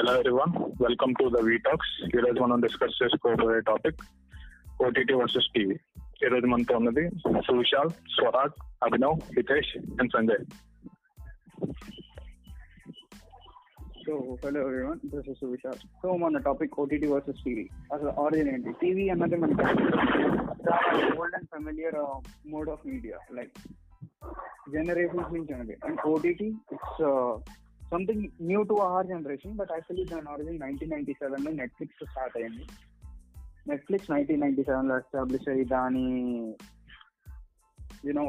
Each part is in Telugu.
Hello everyone welcome to the we talks ఈ రోజు మనం డిస్కస్ చేసుకోబోయే టాపిక్ ఓటీటీ వర్సెస్ టీవీ ఈ రోజు మనతో ఉన్నది Suvishal Swaraj Abhinav Hitesh and Sanjay so hello everyone this is Vishal so మన టాపిక్ ఓటీటీ వర్సెస్ టీవీ అసలు ఆరిజిన్ ఏంటి టీవీ అన్నది మనకి చాలా old and familiar mode of media like generations నుంచి ఉన్నది and OTT it's something new to our generation but actually దాని ఆరిజిన్ నైన్టీన్ నైన్టీ సెవెన్లో నెట్ఫ్లిక్స్ స్టార్ట్ అయింది. నెట్ఫ్లిక్స్ నైన్టీన్ నైన్టీ సెవెన్లో ఎస్టాబ్లిష్ అయ్యి దాని యూనో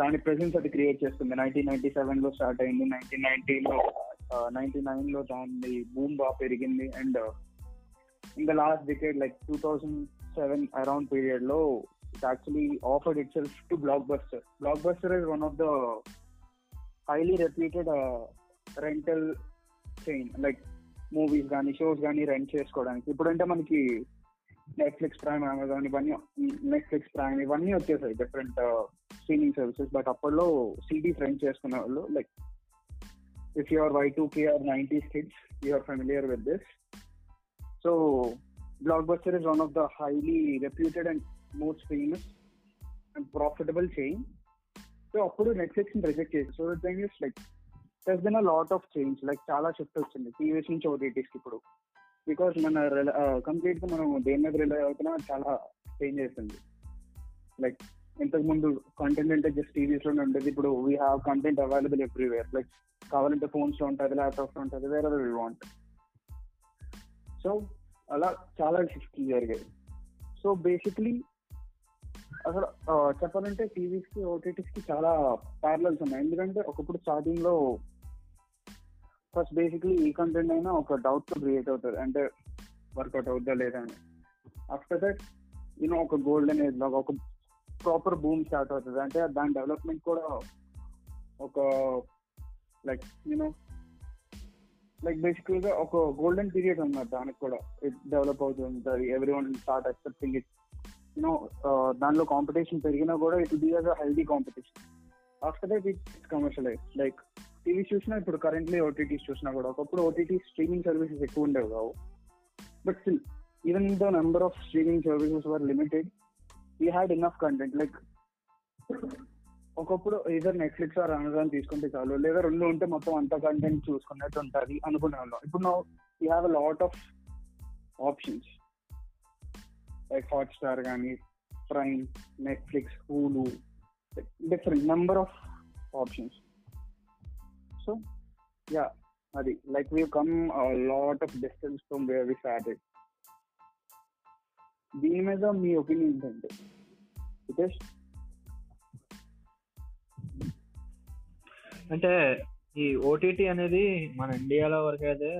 దాని ప్రెసెన్స్ అది క్రియేట్ చేస్తుంది. నైన్టీన్ నైన్టీ సెవెన్లో స్టార్ట్ అయింది. నైన్టీన్ నైన్టీలో నైన్టీ నైన్లో దాని బూమ్ బాగా పెరిగింది. And in the last decade like two thousand seven around పీరియడ్లో it actually offered itself to Blockbuster Blockbuster is one of the highly reputed rental chain like movies కానీ షోస్ కానీ రెంట్ చేసుకోవడానికి. ఇప్పుడంటే మనకి నెట్ఫ్లిక్స్ ప్రైమ్ అమెజాన్ ఇవన్నీ నెట్ఫ్లిక్స్ ప్రైమ్ ఇవన్నీ వచ్చేసాయి డిఫరెంట్ స్ట్రీమింగ్ సర్వీసెస్ బట్ అప్పట్లో సిడీస్ రెంట్ చేసుకునే వాళ్ళు like if you're Y two K are nineties kids you're familiar with this so Blockbuster is one of the highly reputed and most famous and profitable chain so అప్పుడు నెట్ఫ్లిక్స్ని రిజెక్ట్ చేసి so thing is like there's been a lot of change like చాలా షిఫ్ట్ వచ్చింది. టీవీస్ నుంచి ఓటీటీస్కి ఇప్పుడు. బికాస్ మన కంప్లీట్గా మనం దేని మీద రిలై అవుతున్నా చాలా చేంజ్ అవుతుంది లైక్ ఇంతకు ముందు కంటెంట్ అంటే జస్ట్ టీవీస్లోనే ఉండేది. ఇప్పుడు we have content available everywhere like కావాలంటే ఫోన్స్లో ఉంటుంది ల్యాప్టాప్స్లో ఉంటుంది వేరే వీ వాంట్ సో అలా చాలా షిఫ్ట్ జరిగాయి. సో బేసిక్లీ అసలు చెప్పాలంటే టీవీస్కి ఓటీటీస్కి చాలా ప్యారలల్స్ ఉన్నాయి. ఎందుకంటే ఒకప్పుడు స్టార్టింగ్లో ఫస్ట్ బేసిక్లీ ఈ కంటెంట్ అయినా ఒక డౌట్తో క్రియేట్ అవుతుంది అంటే వర్కౌట్ అవుద్దా లేదా అని. ఆఫ్టర్ దట్ యూనో ఒక గోల్డెన్ ఏజ్ లాగా ఒక ప్రాపర్ బూమ్ స్టార్ట్ అవుతుంది. అంటే దాని డెవలప్మెంట్ కూడా ఒక లైక్ యూనో లైక్ బేసికల్గా ఒక గోల్డెన్ పీరియడ్ ఉన్నారు దానికి కూడా ఇట్ డెవలప్ అవుతుంటుంది. Everyone start accepting it you know uh, దానిలో కాంపిటీషన్ పెరిగినా కూడా it be a healthy competition after that it commercialize like TV చూసినా ఇప్పుడు కరెంట్లీ ఓటీటీస్ చూసినా కూడా ఒకప్పుడు ఓటీటీ స్ట్రీమింగ్ సర్వీసెస్ ఎక్కువ ఉండేవి కావు. But still even the number of streaming services were limited we had enough content like ఒకప్పుడు ఏదో నెట్ఫ్లిక్స్ ఆర్ అమెజాన్ తీసుకుంటే చాలు లేదా రెండు ఉంటే మొత్తం అంత కంటెంట్ చూసుకున్నట్టు ఉంటుంది అనుకునే వాళ్ళం ఇప్పుడు నా you have a lot of options like Hotstar కానీ prime Netflix Hulu different number of options so ya అది like we come lot of distance from where we started దీని మీద మీ ఒపీనియన్ ఏంటంటే హితేష్ అంటే ఈ ఓటీటీ అనేది మన ఇండియాలో వరకు అయితే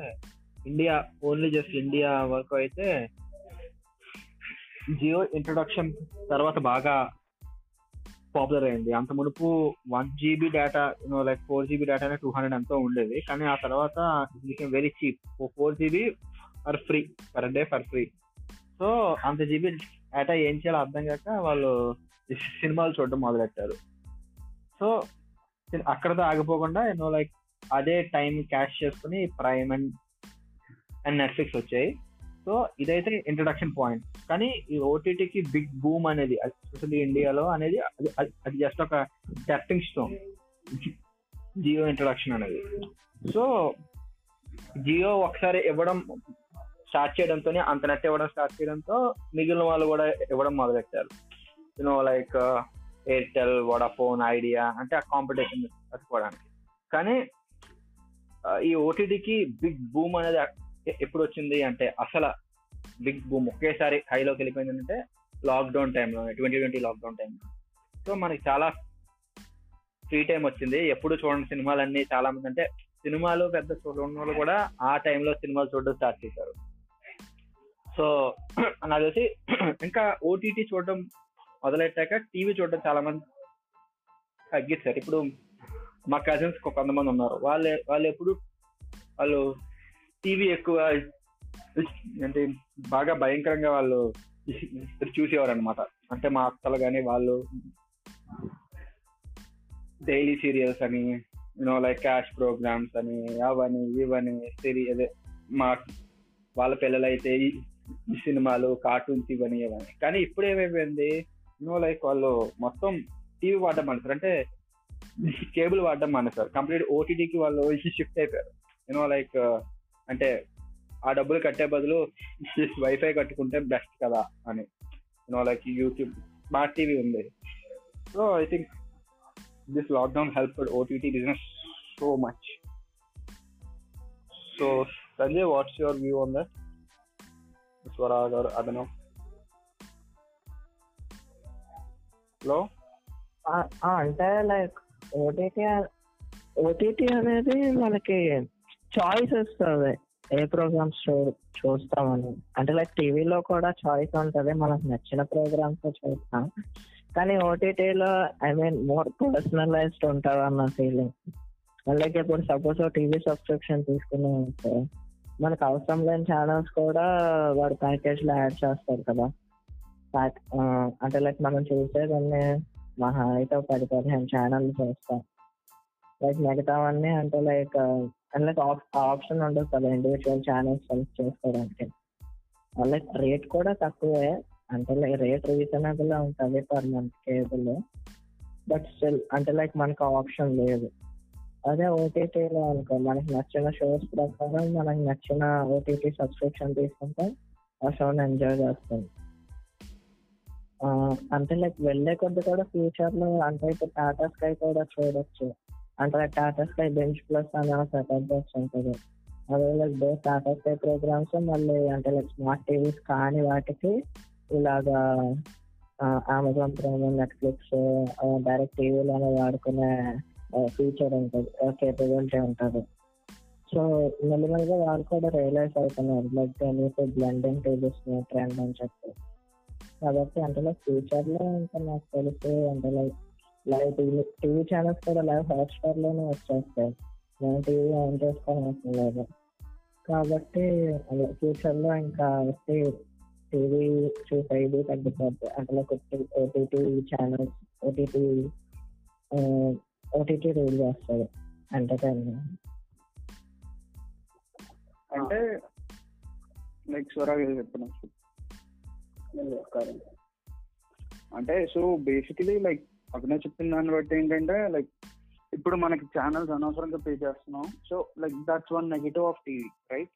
ఇండియా ఓన్లీ జస్ట్ ఇండియా వరకు అయితే జియో ఇంట్రొడక్షన్ తర్వాత బాగా పాపులర్ అయింది. అంత మునుపు one GB data like four GB data two hundred ఎంతో ఉండేది. కానీ ఆ తర్వాత very cheap four GB for free per day for free so అంత జీబీ డేటా ఏం చేయాలో అర్థం కాక వాళ్ళు సినిమాలు చూడడం మొదలెట్టారు. సో అక్కడతో ఆగిపోకుండా నో లైక్ అదే టైం క్యాష్ చేసుకుని ప్రైమ్ అండ్ అండ్ నెట్ఫ్లిక్స్ వచ్చాయి. సో ఇదైతే ఇంట్రడక్షన్ పాయింట్ కానీ ఈ ఓటీటీకి బిగ్ బూమ్ అనేది ఎస్పెషల్లీ ఇండియాలో అనేది అది జస్ట్ ఒక స్టెప్పింగ్ స్టోన్ జియో ఇంట్రడక్షన్ అనేది. సో జియో ఒకసారి ఇవ్వడం స్టార్ట్ చేయడంతో అంత నెట్ ఇవ్వడం స్టార్ట్ చేయడంతో మిగిలిన వాళ్ళు కూడా ఇవ్వడం మొదలెట్టారు. You know like Airtel Vodafone Idea అంటే ఆ కాంపిటీషన్ తట్టుకోవడానికి కానీ uh, ఈ ఓటీటీకి బిగ్ బూమ్ అనేది ఎప్పుడు వచ్చింది అంటే అసలు బిగ్ బూమ్ ఒకేసారి హైలోకి వెళ్ళిపోయింది అంటే లాక్డౌన్ టైంలో ట్వంటీ ట్వంటీ లాక్డౌన్ టైంలో. సో మనకి చాలా ఫ్రీ టైం వచ్చింది. ఎప్పుడు చూడండి సినిమాలన్నీ చాలా మంది అంటే సినిమాలు పెద్ద చూడడం వాళ్ళు కూడా ఆ టైంలో సినిమాలు చూడడం స్టార్ట్ చేశారు. సో నాకు తెలిసి ఇంకా ఓటీటీ చూడడం మొదలెట్టాక టీవీ చూడడం చాలా మంది తగ్గిస్తారు ఇప్పుడు మా కజిన్స్ కొంతమంది ఉన్నారు. వాళ్ళు వాళ్ళు ఎప్పుడు వాళ్ళు టీవీ ఎక్కువ అంటే బాగా భయంకరంగా వాళ్ళు చూసేవారు అనమాట అంటే మా అత్తలు కానీ వాళ్ళు డైలీ సీరియల్స్ అని you know like cash programs అని అవని ఇవని సిరి అదే మా వాళ్ళ పిల్లలైతే ఈ సినిమాలు కార్టూన్స్ ఇవన్నీ ఇవన్నీ కానీ ఇప్పుడు ఏమైపోయింది? నో లైక్ వాళ్ళు మొత్తం టీవీ వాడడం మానేశారు. అంటే కేబుల్ వాడడం మానేశారు. కంప్లీట్ ఓటీటీకి వాళ్ళు షిఫ్ట్ అయిపోయారు. యూనో లైక్ అంటే ఆ డబ్బులు కట్టే బదులు వైఫై కట్టుకుంటే బెస్ట్ కదా అని. No like YouTube smart TV ఉంది. So I think this lockdown help OTT business so much so Sanjay what's your view on that Swarag or అదనం hello అంటే లైక్ ఓటీటీ ఓటీటీ అనేది మనకి చాయిస్ వస్తుంది ఏ ప్రోగ్రామ్స్ చూ చూస్తామని. అంటే లైక్ టీవీలో కూడా చాయిస్ ఉంటుంది. మనకు నచ్చిన ప్రోగ్రామ్స్ చూస్తాం. కానీ ఓటీటీలో ఐ మీన్ మోర్ పర్సనలైజ్డ్ ఉంటుంది అన్న ఫీలింగ్ లైక్ ఇప్పుడు సపోజ్ టీవీ సబ్స్క్రిప్షన్ తీసుకుని అంటే మనకు అవసరం లేని ఛానల్స్ కూడా వాడు ప్యాకేజ్లో యాడ్ చేస్తారు కదా. ప్యాక్- అంటే లైక్ మనం చూసేదాన్ని మహా అయితే పది పదిహేను ఛానల్ చూస్తాం. లైక్ మిగతావన్నీ అంటే లైక్ అండ్ లైక్ ఆప్షన్ ఉండదు కదా ఇండివిజువల్ ఛానల్స్ సెలెక్ట్ చేసుకోవడానికి. లైక్ రేట్ కూడా తక్కువే. అంటే లైక్ రేట్ రీజనబుల్ ఉంటుంది per month cable but still అంటే లైక్ మనకు ఆప్షన్ లేదు. అదే ఓటీటీలో అనుకో మనకి నచ్చిన షోస్ ప్రకారం మనకి నచ్చిన ఓటీటీ సబ్స్క్రిప్షన్ తీసుకుంటే ఆ షోని ఎంజాయ్ చేస్తాం. అంటే లైక్ వెళ్ళే కొద్ది కూడా ఫ్యూచర్లో అంటే ఇప్పుడు టాటా స్కై కూడా చూడొచ్చు. అంటే టాటా స్కై బెంచ్ ప్లస్ అనే సెటప్ బాక్స్ ఉంటుంది. అదే like base Tata Sky programs మళ్ళీ అంటే లైక్ స్మార్ట్ టీవీస్ కానీ వాటికి ఇలాగా అమెజాన్ ప్రైమ్ నెట్ఫ్లిక్స్ డైరెక్ట్ టీవీలోనే వాడుకునే ఫీచర్ ఉంటుంది కేపబిలిటీ ఉంటుంది. సో మెల్లిమెల్లిగా వాళ్ళు కూడా రియలైజ్ అవుతున్నారు లైక్ దానికి బ్లెండింగ్ టీవీస్ ట్రెండ్ అని చెప్పి. కాబట్టి అంటే లైక్ ఫ్యూచర్లో ఇంకా నాకు తెలిసి అంటే like live TV TV channels కూడా లైవ్ హాట్స్టార్లోనే వచ్చేస్తాయి. నేను టీవీ ఆన్ చేసుకోవడం అవసరం లేదు. కాబట్టి ఫ్యూచర్లో ఇంకా వచ్చి టీవీ చూసే ఇది తగ్గిపోద్ది. అంటే like OTT channels OTT OTT rule చేస్తుంది ఎంటర్టైన్మెంట్ అంటే లైక్ స్వరాగ్ చెప్తున్నా అంటే సో బేసికలీ లైక్ అభినయ్ చెప్పిన దాన్ని బట్టి ఏంటంటే లైక్ ఇప్పుడు మనకి ఛానల్స్ అనవసరంగా పే చేస్తున్నాం. So like that's one negative of TV right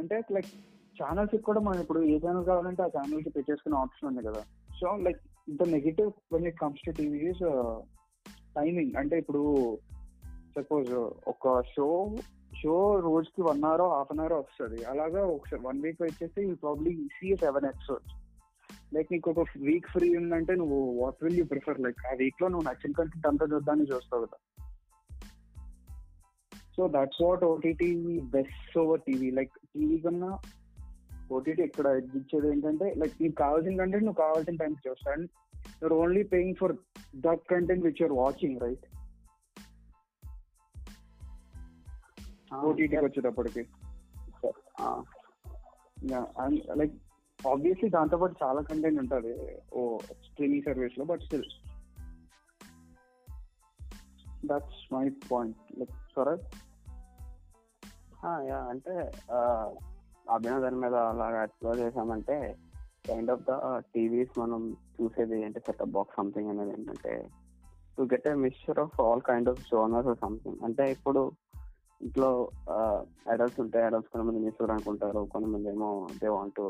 అంటే లైక్ ఛానల్స్ కూడా మనం ఇప్పుడు ఏ ఛానల్ కావాలంటే ఆ ఛానల్ పే చేసుకునే ఆప్షన్ ఉంది కదా. So like the negative when it comes to TV is timing అంటే ఇప్పుడు సపోజ్ uh, ఒక షో షో రోజుకి one hour half an hour వస్తుంది. అలాగా ఒకసారి వన్ వీక్ వచ్చేసి probably see seven episodes like నీకు ఒక వీక్ ఫ్రీ ఉందంటే నువ్వు what will you prefer like ఆ వీక్లో నువ్వు నచ్చిన కంటెంట్ అంతా చూద్దాన్ని చూస్తావు కదా. So that's what OTT best over TV like TV కన్నా ఓటీటీ ఇక్కడ ఇచ్చేది ఏంటంటే లైక్ నీకు కావాల్సిన కంటెంట్ నువ్వు కావాల్సిన టైం చూస్తావు and you're only paying for that content which you're watching right ఓటీటీకి వచ్చేటప్పటికి. లైక్ ఆబ్వియస్లీ దాంతో పాటు చాలా కంటెంట్ ఉంటుంది. ఓ స్ట్రీమింగ్ సర్వీస్లో but still that's my point like Swaraj ya అంటే అభినవ్ మీద అలాగా ఎక్స్ప్లోర్ చేసామంటే కైండ్ ఆఫ్ ద టీవీస్ మనం చూసేది ఏంటి? సెటప్ బాక్స్ సంథింగ్ అనేది ఏంటంటే to get a mixture of all kind of genres something అంటే ఇప్పుడు ఇంట్లో అడల్ట్స్ ఉంటాయి అడల్ట్స్ కొంతమంది న్యూస్ చూడాలనుకుంటారు కొంతమంది ఏమో దే వాంట్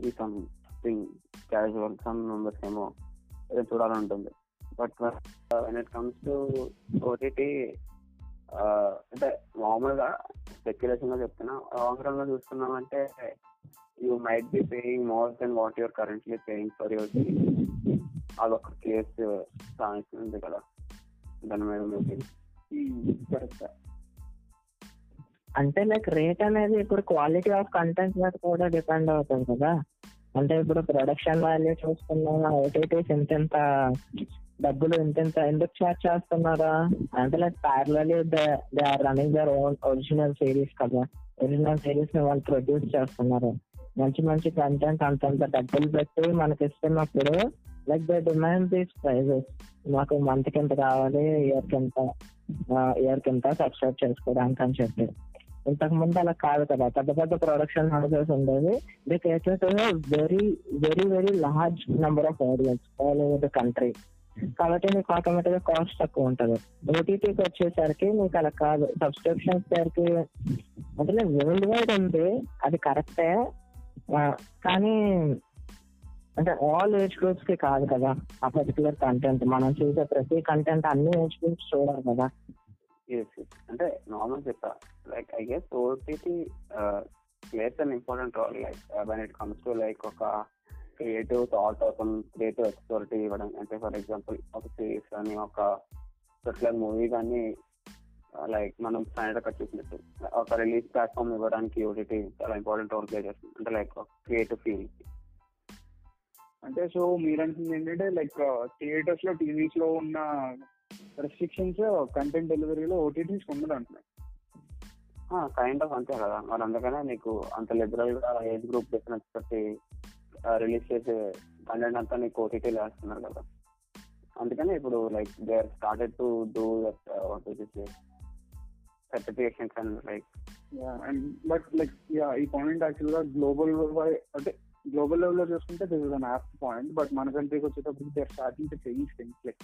ఈ సంథింగ్ క్యాజువల్ సమ్ మెంబర్స్ ఏమో ఏదో చూడాలని ఉంటుంది but when it comes to OTT అంటే మామూలుగా స్పెక్యులేషన్గా చెప్తున్నా లాంగ్ రన్లో చూస్తున్నామంటే you might be paying more then what your currently paying for your అదొక కేసు సాధిస్తుంది కదా. దాని మీద మీకు కరెక్ట్ hmm, అంటే లైక్ రేట్ అనేది ఇప్పుడు క్వాలిటీ ఆఫ్ కంటెంట్ మీద కూడా డిపెండ్ అవుతుంది కదా. అంటే ఇప్పుడు ప్రొడక్షన్ వాల్యూ చూసుకున్నా ఓటీటీస్ ఇంతెంత డబ్బులు ఇంతెంత ఎందుకు చార్జ్ చేస్తున్నారా? అంటే like parallely they are running their own original series కదా. ఒరిజినల్ సిరీస్ని వాళ్ళు ప్రొడ్యూస్ చేస్తున్నారు. మంచి మంచి కంటెంట్ అంతంత డబ్బులు పెట్టి మనకి ఇస్తున్నప్పుడు like the demand these prices మాకు మంత్ కింద కావాలి ఇయర్ కింద ఇయర్ కింద సబ్స్క్రైబ్ చేసుకోవడానికి అని చెప్పి. ఇంతకు ముందు అలా కాదు కదా. పెద్ద పెద్ద ప్రొడక్షన్ హౌసెస్ ఉండేవి. They cater very very very large number of audience all over the country కాబట్టి నీకు ఆటోమేటిక్గా కాస్ట్ తక్కువ ఉంటుంది. ఓటీటీకి వచ్చేసరికి నీకు అలా కాదు. సబ్స్క్రిప్షన్ సరికి అంటే వరల్డ్ వైడ్ ఉంది. అది కరెక్టే కానీ అంటే ఆల్ ఏజ్ గ్రూప్స్కి కాదు కదా. ఆ పర్టికులర్ కంటెంట్ మనం చూసే ప్రతి కంటెంట్ అన్ని ఏజ్ గ్రూప్స్ చూడాలి కదా. అంటే నార్మల్ చెప్తా like I guess OTT plays an important role like when it comes to like ఒక క్రియేటివ్ థాట్ ఒక క్రియేటివ్ ఎక్స్పర్టీ ఇవ్వడం. అంటే ఫర్ ఎగ్జాంపుల్ ఒక సిరీస్ కానీ ఒక పర్టికులర్ మూవీ కానీ లైక్ మనం స్టాండర్డ్ కట్ చూసినట్టు. ఒక రిలీజ్ ప్లాట్ఫామ్ ఇవ్వడానికి ఓటీటీ చాలా ఇంపార్టెంట్ రోల్ ప్లే చేస్తుంది. అంటే లైక్ క్రియేటివ్ ఫీల్ అంటే సో మీరు అంటుంది ఏంటంటే లైక్ థియేటర్స్ uh, లో టీవీస్లో ఉన్న రెస్ట్రిక్షన్స్ కంటెంట్ డెలివరీలో ఓటీటీస్ ఉండదు అంటున్నారు కైండ్ ఆఫ్ అంతే కదా. మరి అందుకనే నీకు అంత లిబరల్గా ఏజ్ గ్రూప్ డిఫరెన్స్ బట్టి రిలీజ్ చేసే కంటెంట్ అంతా నీకు ఓటీటీలో వేస్తున్నారు కదా. అందుకనే ఇప్పుడు like they are started to do that certifications and like and but like ఈ పాయింట్ యాక్చువల్గా గ్లోబల్ అంటే గ్లోబల్ లెవెల్లో చూసుకుంటే this is an apt point but మన కంట్రీకి వచ్చేటప్పుడు they are starting to change things like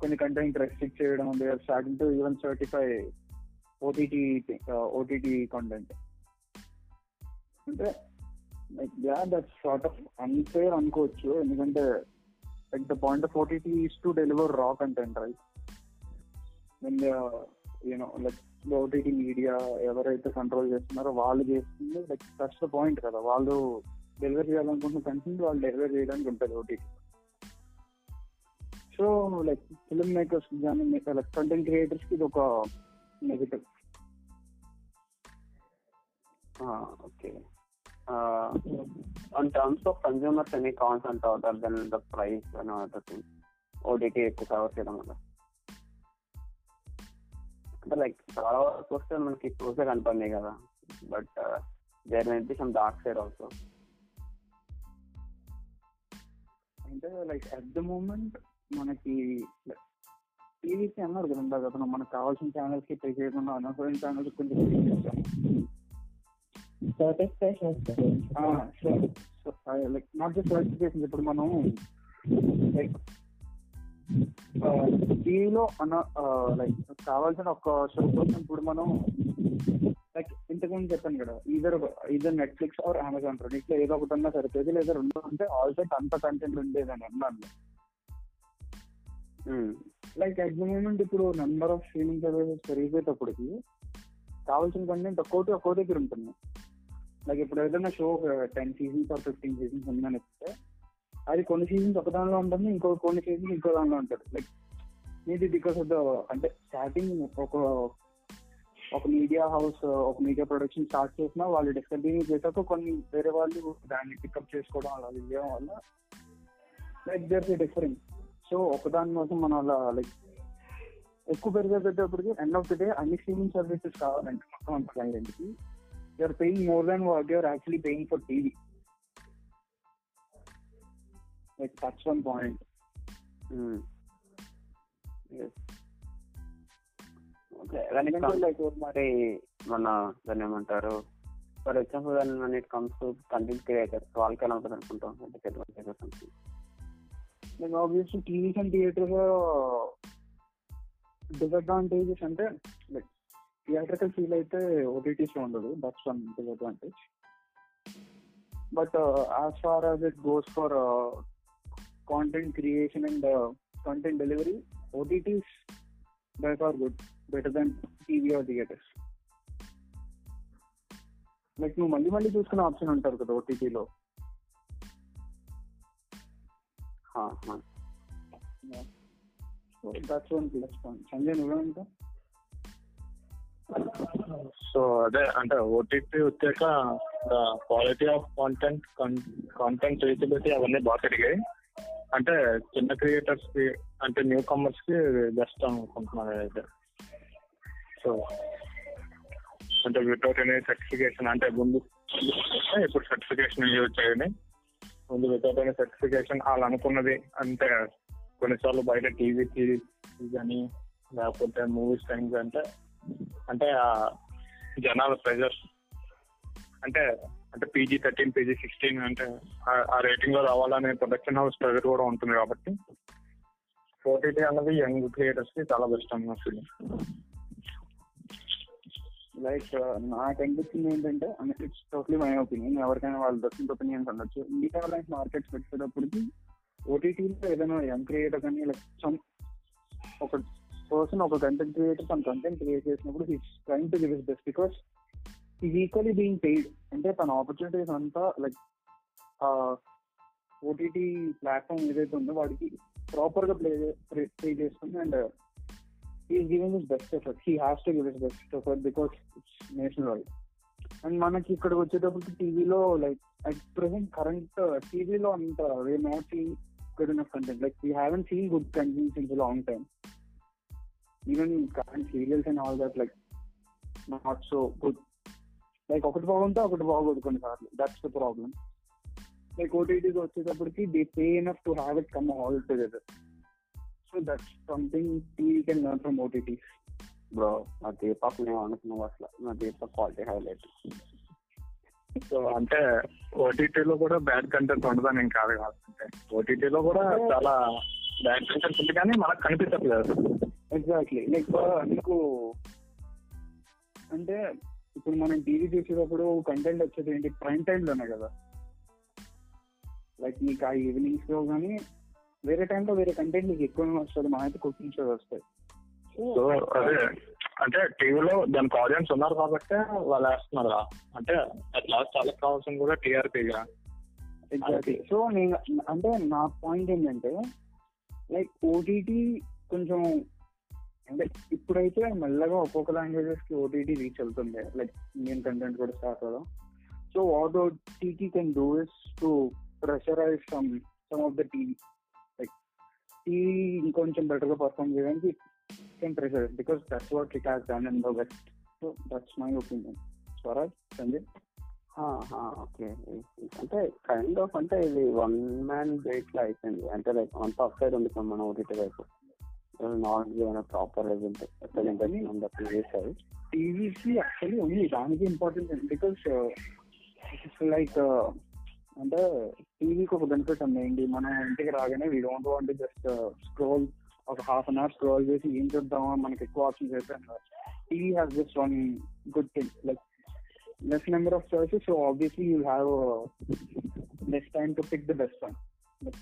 కొన్ని కంటెంట్ రెస్ట్రిక్ట్ చేయడం they are starting to even certify OTT OTT content అంటే like ya that sort of unfair అనుకోవచ్చు. ఎందుకంటే like the point of OTT is to deliver raw content right you know like OTT media ఎవరైతే కంట్రోల్ చేస్తున్నారో వాళ్ళు చేస్తుంది లైక్ దట్స్ ద పాయింట్ కదా. వాళ్ళు డెలివరీ చేయాలనుకుంటున్న కంటెంట్ వాళ్ళు డెలివరీ చేయడానికి ఉంటుంది OTT so like film makers కానీ లైక్ కంటెంట్ క్రియేటర్స్కి ఇది ఒక negative okay. On terms of consumers any cons and అవుతారు దెన్ ద ప్రైస్ అని అవుతుంది ఓటీటీ ఎక్కువ కవర్ చేయడం వల్ల. అంటే లైక్ చాలా వరకు వస్తే మనకి చూసే కనపడినాయి కదా. But there may be some dark side also అంటే లైక్ అట్ ద మూమెంట్ మనకి టీవీకి అన్నారు కదా ఇందాక అతను మనకు కావాల్సిన ఛానల్స్కి పే చేయకుండా అనవసరమైన ఛానల్స్ కొంచెం pay చేస్తాం. లైక్ నాట్ జస్ట్ సర్టిఫికేషన్ ఇప్పుడు మనం లైక్ టీవీలో అన్న లైక్ కావాల్సిన ఒక షో కోసం ఇప్పుడు మనం లైక్ ఇంతకుముందు చెప్పాను కదా either either Netflix or Amazon రెండిట్లో ఏదో ఒకటి ఉన్నా సరిపోయేది లేదా రెండు ఉంటే ఆల్ సెట్ అంత కంటెంట్ ఉండేదని అన్నాను. లైక్ అట్ ద మూమెంట్ ఇప్పుడు నెంబర్ ఆఫ్ స్ట్రీమింగ్ సర్వీసెస్ పెరిగిపోయేటప్పటికి కావాల్సిన కంటెంట్ ఒక్కోటి ఒక్కో దగ్గర ఉంటుంది. లైక్ ఇప్పుడు ఏదైనా show ten seasons or fifteen seasons ఉందని చెప్తే అది కొన్ని సీజన్స్ ఒక దానిలో ఉంటుంది ఇంకో కొన్ని సీజన్స్ ఇంకో దానిలో ఉంటుంది. లైక్ మీది బికాస్ ఆఫ్ ద అంటే స్టార్టింగ్ ఒక ఒక మీడియా హౌస్ ఒక మీడియా ప్రొడక్షన్ స్టార్ట్ చేసినా వాళ్ళు డిస్కంటిన్యూ చేశాక కొన్ని వేరే వాళ్ళు దాన్ని పికప్ చేసుకోవడం అలా చేయడం వల్ల లైక్ దేర్ డిఫరెన్స్ సో ఒకదాని కోసం మనం అలా లైక్ ఎక్కువ పెరిగేటప్పటికి ఎండ్ ఆఫ్ ది డే అన్ని స్ట్రీమింగ్ సర్వీసెస్ కావాలంటే మొత్తం అంత క్లయింట్కి you're paying more than what you're actually paying for TV like that's one point like మరి మన దాన్ని ఏమంటారు? ఫర్ ఎగ్జాంపుల్ దాని when it comes content creators వాళ్ళకి ఎలా ఉంటుంది అనుకుంటాం అంటే అడ్వాంటేజెస్ అంటే like obviously TVs and theatres disadvantages అంటే లైక్ థియేటర్కల్ ఫీల్ అయితే ఓటీటీస్ ఉండదు that's one disadvantage but as far as it goes for content creation and content delivery OTTs by far good better than TV or theatres like నువ్వు మళ్ళీ మళ్ళీ చూసుకునే ఆప్షన్ ఉంటారు కదా ఓటీటీలో that's one plus point Sanjay నువ్వేమంటా so అదే అంటే ఓటీటీ వచ్చాక quality of content content reachability అవన్నీ బాగా పెరిగాయి. అంటే చిన్న క్రియేటర్స్కి అంటే న్యూ కమర్స్కి బెస్ట్ అనుకుంటున్నాను అయితే సో అంటే వితౌట్ ఎనీ సర్టిఫికేషన్ అంటే ముందు ఇప్పుడు సర్టిఫికేషన్ యూజ్ చేయండి ముందు వితౌట్ ఎనీ సర్టిఫికేషన్ వాళ్ళు అనుకున్నది అంటే కొన్నిసార్లు బయట టీవీ సిరీస్ కానీ లేకపోతే మూవీస్ టైమ్స్ అంటే అంటే జనాల ప్రెజర్ అంటే అంటే పీజీ థర్టీన్ పీజీ సిక్స్టీన్ అంటే ఆ- రేటింగ్లో రావాలనే ప్రొడక్షన్ హౌస్ ప్రెజర్ కూడా ఉంటుంది కాబట్టి ఫోర్టీటీ అన్నది యంగ్ క్రియేటర్స్కి చాలా బెస్ట్ అన్న ఫీలింగ్ లైక్ నాకు అనిపించింది ఏంటంటే ఇట్స్ టోటలీ మై ఒపీనియన్ ఎవరికైనా వాళ్ళ డిఫరెంట్ ఒపీనియన్స్ ఉండొచ్చు మిగతా లైఫ్ మార్కెట్స్ పెట్టేటప్పటికి ఓటీటీలో ఏదైనా యంగ్ క్రియేటర్ కానీ లైక్ సమ్ ఒక పర్సన్ ఒక కంటెంట్ క్రియేటర్ తన కంటెంట్ క్రియేట్ చేసినప్పుడు he's trying to give his best because is equally being paid అంటే తన ఆపర్చునిటీస్ అంతా లైక్ ఓటీటీ ప్లాట్ఫామ్ ఏదైతే ఉందో వాడికి ప్రాపర్గా ప్లే ప్లే చేస్తుంది. And is giving his best effort he has to give his best effort because it's national wide and మనకి ఇక్కడికి వచ్చేటప్పటికి టీవీలో లైక్ అట్ ప్రెసెంట్ కరెంట్ టీవీలో అంత we not seen good enough content like we haven't seen good content in long time even current serials and all that like not so good like ఒకటి బాగుంటే ఒకటి బాగోదు కొన్నిసార్లు. దట్స్ ద ప్రాబ్లమ్ లైక్ ఓటీటీకి వచ్చేటప్పటికి they pay enough to have it come all together so that's something TV can learn from OTTs bro నా దీపక్ నేను అనుకున్నావు అసలు నా దీపక్ క్వాలిటీ హైలైట్ సో అంటే ఓటీటీలో కూడా బ్యాడ్ కంటెంట్ ఉండదని నేను కాదు కాదు అంటే ఓటీటీలో కూడా చాలా బ్యాడ్ కంటెంట్ ఉంది కానీ మనకు కనిపించట్లేదు. ఎగ్జాక్ట్లీ లైక్ నీకు అంటే ఇప్పుడు మనం టీవీ చూసేటప్పుడు కంటెంట్ వచ్చేది ఏంటి? ప్రైమ్ టైమ్లోనే కదా. లైక్ నీకు ఆ ఈవినింగ్స్లో కానీ వేరే టైంలో వేరే కంటెంట్ నీకు ఎక్కువ వస్తుంది మా అయితే కుకింగ్ షోస్ వస్తాయి. సో అదే. అంటే టీవీలో దానికి ఆడియన్స్ ఉన్నారు కాబట్టి వాళ్ళు వేస్తున్నారు. అంటే అట్ లాస్ట్ వాళ్ళకి కావాల్సింది కూడా టీఆర్పీగా ఎగ్జాక్ట్లీ సో నేను అంటే నా పాయింట్ ఏంటంటే లైక్ ఓటీటీ కొంచెం అంటే ఇప్పుడైతే మెల్లగా ఒక్కొక్క లాంగ్వేజెస్కి ఓటీటీ రీచ్ అవుతుంది లైక్ ఇండియన్ కంటెంట్ కూడా స్టార్ట్ అవడం so what OTT can do is to pressurize some some of the TV TV ఇంకొంచెం బెటర్గా పర్ఫామ్ చేయడానికి can pressure because that's what it has done in the west. So that's my opinion. Swaraj Sanjay? Okay. అంటే కైండ్ ఆఫ్ అంటే ఇది వన్ మ్యాన్ వెయిట్ లా అయిపోయింది. అంటే లైక్ అంత అప్ సైడ్ ఉంది మన ఓటీటీ వైపు. నాట్ గివెన్ ప్రాపర్ ప్రీవియస్ టీవీకి యాక్చువల్లీ ఉంది దానికి ఇంపార్టెంట్ బికాస్ లైక్ అంటే టీవీకి ఒక బెనిఫిట్ ఉంది మనం ఇంటికి రాగానే we don't want just scroll ఒక హాఫ్ అన్ అవర్ స్క్రోల్ చేసి ఏం చూద్దామా మనకి ఎక్కువ ఆప్షన్స్ అయితే TV has just one good thing like less number of choices so obviously you have less time to pick the best one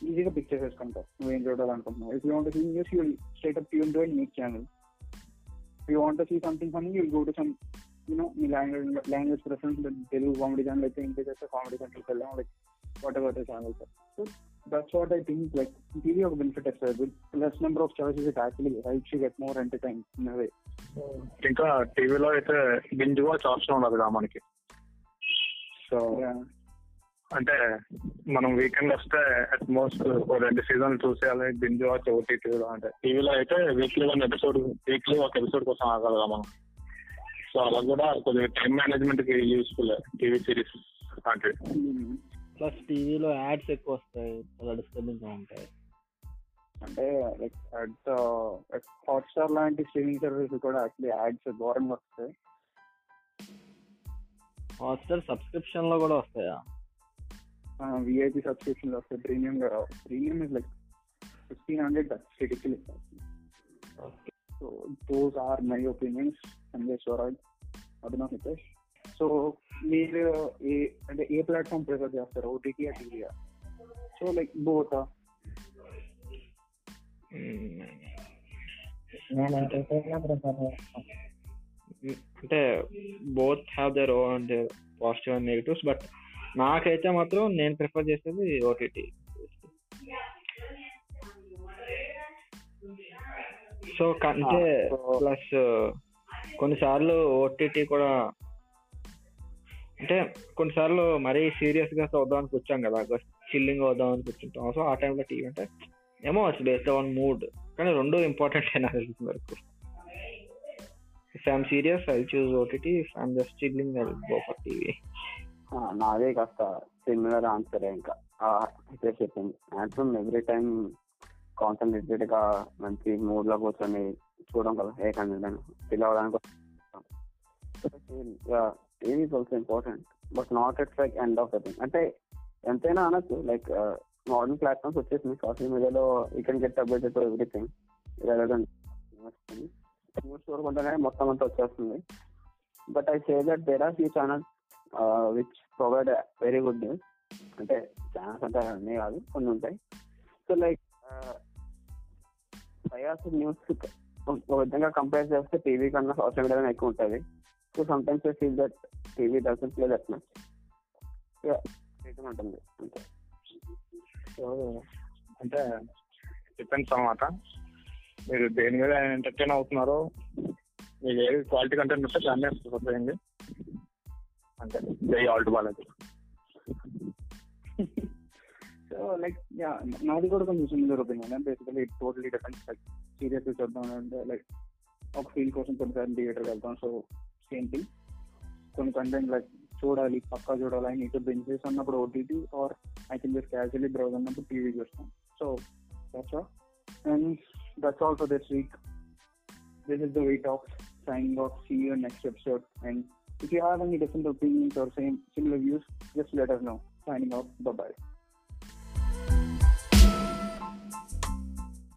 ఈజీగా పిక్ చేసేసుకుంటావు నువ్వేం చూడాలనుకుంటున్నావు if you want see news you state up tune to news channel you want see something funny you go to some you know me language language preference Telugu comedy channel అయితే ఇంటికి అయితే కామెడీ ఛానల్కి వెళ్ళాం like whatever the channel so that's what I think like TV ఒక బెనిఫిట్ వస్తుంది less number of choices it actually helps you get more entertain in a way ఇంకా టీవీలో అయితే బింజ్ వాచ్ ఆప్షన్ ఉండదు కదా మనకి సో అంటే మనం వీకెండ్ వస్తే అట్ మోస్ట్ రెండు సీజన్ చూసేయాలి బింజ్ వాచ్ ఓటీటీలో అంటే. టీవీలో అయితే వీక్లీ వన్ ఎపిసోడ్ వీక్లీ ఒక ఎపిసోడ్ కోసం ఆగలగా మనం. సో అలా కూడా కొద్దిగా టైం మేనేజ్మెంట్కి యూస్ఫుల్ టీవీ సిరీస్ అంటే ప్లస్ టీవీలో యాడ్స్ ఎక్కువ వస్తాయి చాలా డిస్టర్బింగ్గా ఉంటాయి. అంటే లైక్ అట్ హాట్స్టార్ లాంటి స్ట్రీమింగ్ సర్వీస్ కూడా యాక్చువల్లీ యాడ్స్ ఘోరంగా వస్తాయి. హాట్స్టార్ సబ్స్క్రిప్షన్లో కూడా వస్తాయా? విఐపి సబ్స్క్రిప్షన్ వస్తాయి. ప్రీమియం గా రావు premium is like fifteen hundred ridiculous so those are my opinions Sanjay Swaraj Abhinav Hitesh so మీరు ఏ అంటే ఏ ప్లాట్ఫామ్ ప్రిఫర్ చేస్తారు? ఓటీటీ టీవీయా సో లైక్ బోత్ అంటే both have their own positive and negatives but నాకైతే మాత్రం నేను ప్రిఫర్ చేసేది ఓటీటీ సో అంటే ప్లస్ కొన్నిసార్లు ఓటీటీ కూడా అంటే కొన్నిసార్లు మరీ సీరియస్గా చూద్దామని కూర్చాం కదా చిల్లింగ్ అవుదామని కూర్చుంటాం. సో ఆ టైంలో టీవీ అంటే ఏమో వచ్చి బేస్డ్ ఆన్ మూడ్ కానీ రెండు ఇంపార్టెంట్ అయినా తెలిసిన వరకు. If I'm serious I choose OTT if I'm just chilling I go for TV నాదే కాస్త సిమిలర్ ఆన్సర్ ఇంకా. అయితే చెప్పింది మాక్సిమం ఎవ్రీ టైం కాన్సన్ట్రేటెడ్గా మంచి మూడ్లో కూర్చొని చూడడం కదా ఏ కంటెంట్ ఫిల్ అవ్వడానికి TV is also important but not at like end of the thing అంటే ఎంతైనా అనొచ్చు లైక్ మోడర్న్ ప్లాట్ఫామ్స్ వచ్చేసింది సోషల్ మీడియాలో you can get updated to everything news చూడకుండానే మొత్తం అంతా వచ్చేస్తుంది. But I say that there are few channels which provide very good news అంటే ఛానల్స్ అంటే అన్నీ కాదు కొన్ని ఉంటాయి. సో లైక్ బయాస్ న్యూస్ ఒక విధంగా కంపేర్ చేస్తే టీవీ కన్నా సోషల్ మీడియాలో ఎక్కువ ఉంటుంది. So sometimes I feel that TV doesn't play that much ఉంటుంది. అంతే. సో అంటే డిపెండ్స్ అన్నమాట. మీరు దేని మీద ఎంటర్టైన్ అవుతున్నారో మీకు ఏది క్వాలిటీ కంటెంట్ ఉంటే దాన్నే ప్రిఫర్ చేయండి. అంటే Jai ALT Balaji. So like yeah నాది కూడా కొంచెం similar opinion basically it totally depends like serious చూద్దాం అంటే లైక్ ఒక ఫీల్ కోసం కొన్నిసార్లు థియేటర్కి వెళ్తాం. సో సేమ్ థింగ్ కొన్ని కంటెంట్ లైక్ చూడాలి పక్కా చూడాలి అని ఇటు బెంచెస్ అన్నప్పుడు OTT or I can just casually browse అన్నప్పుడు టీవీ చూస్తాం so that's all and that's all for this week this is the way talk signing off. See you in next episode. And if you have any different opinions or same similar views, just let us know. Signing off. Bye bye.